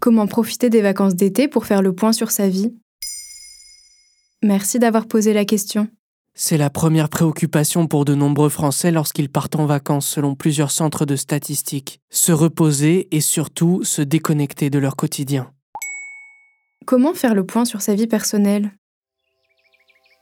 Comment profiter des vacances d'été pour faire le point sur sa vie? Merci d'avoir posé la question. C'est la première préoccupation pour de nombreux Français lorsqu'ils partent en vacances selon plusieurs centres de statistiques. Se reposer et surtout se déconnecter de leur quotidien. Comment faire le point sur sa vie personnelle?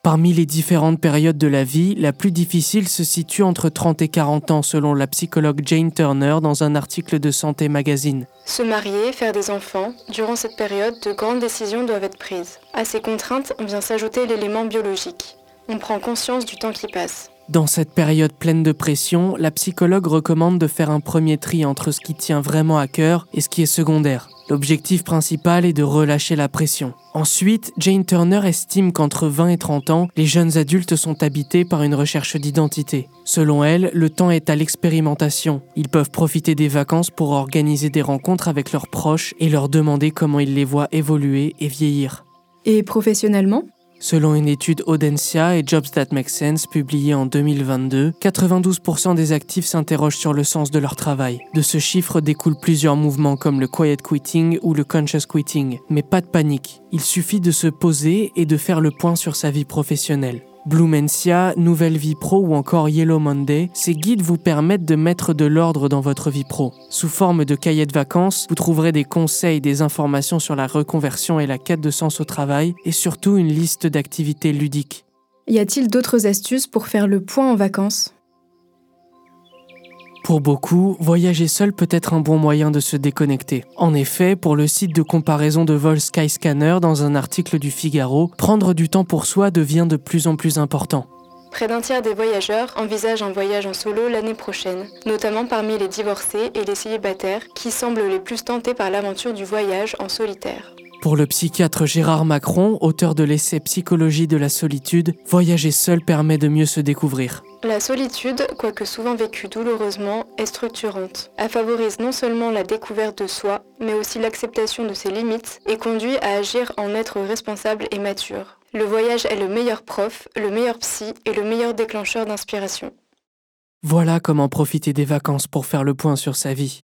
Parmi les différentes périodes de la vie, la plus difficile se situe entre 30 et 40 ans selon la psychologue Jane Turner dans un article de Santé Magazine. Se marier, faire des enfants, durant cette période, de grandes décisions doivent être prises. À ces contraintes vient s'ajouter l'élément biologique. On prend conscience du temps qui passe. Dans cette période pleine de pression, la psychologue recommande de faire un premier tri entre ce qui tient vraiment à cœur et ce qui est secondaire. L'objectif principal est de relâcher la pression. Ensuite, Jane Turner estime qu'entre 20 et 30 ans, les jeunes adultes sont habités par une recherche d'identité. Selon elle, le temps est à l'expérimentation. Ils peuvent profiter des vacances pour organiser des rencontres avec leurs proches et leur demander comment ils les voient évoluer et vieillir. Et professionnellement? Selon une étude Audencia et Jobs That Make Sense publiée en 2022, 92% des actifs s'interrogent sur le sens de leur travail. De ce chiffre découlent plusieurs mouvements comme le quiet quitting ou le conscious quitting. Mais pas de panique, il suffit de se poser et de faire le point sur sa vie professionnelle. Blumencia, Nouvelle Vie Pro ou encore Yellow Monday, ces guides vous permettent de mettre de l'ordre dans votre vie pro. Sous forme de cahiers de vacances, vous trouverez des conseils, des informations sur la reconversion et la quête de sens au travail, et surtout une liste d'activités ludiques. Y a-t-il d'autres astuces pour faire le point en vacances? Pour beaucoup, voyager seul peut être un bon moyen de se déconnecter. En effet, pour le site de comparaison de vol Skyscanner dans un article du Figaro, prendre du temps pour soi devient de plus en plus important. Près d'un tiers des voyageurs envisagent un voyage en solo l'année prochaine, notamment parmi les divorcés et les célibataires qui semblent les plus tentés par l'aventure du voyage en solitaire. Pour le psychiatre Gérard Macron, auteur de l'essai Psychologie de la solitude, voyager seul permet de mieux se découvrir. La solitude, quoique souvent vécue douloureusement, est structurante. Elle favorise non seulement la découverte de soi, mais aussi l'acceptation de ses limites et conduit à agir en être responsable et mature. Le voyage est le meilleur prof, le meilleur psy et le meilleur déclencheur d'inspiration. Voilà comment profiter des vacances pour faire le point sur sa vie.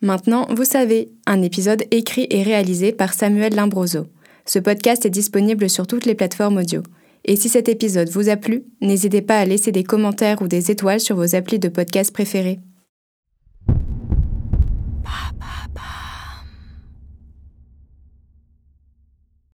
Maintenant, vous savez, un épisode écrit et réalisé par Samuel Limbroso. Ce podcast est disponible sur toutes les plateformes audio. Et si cet épisode vous a plu, n'hésitez pas à laisser des commentaires ou des étoiles sur vos applis de podcast préférés.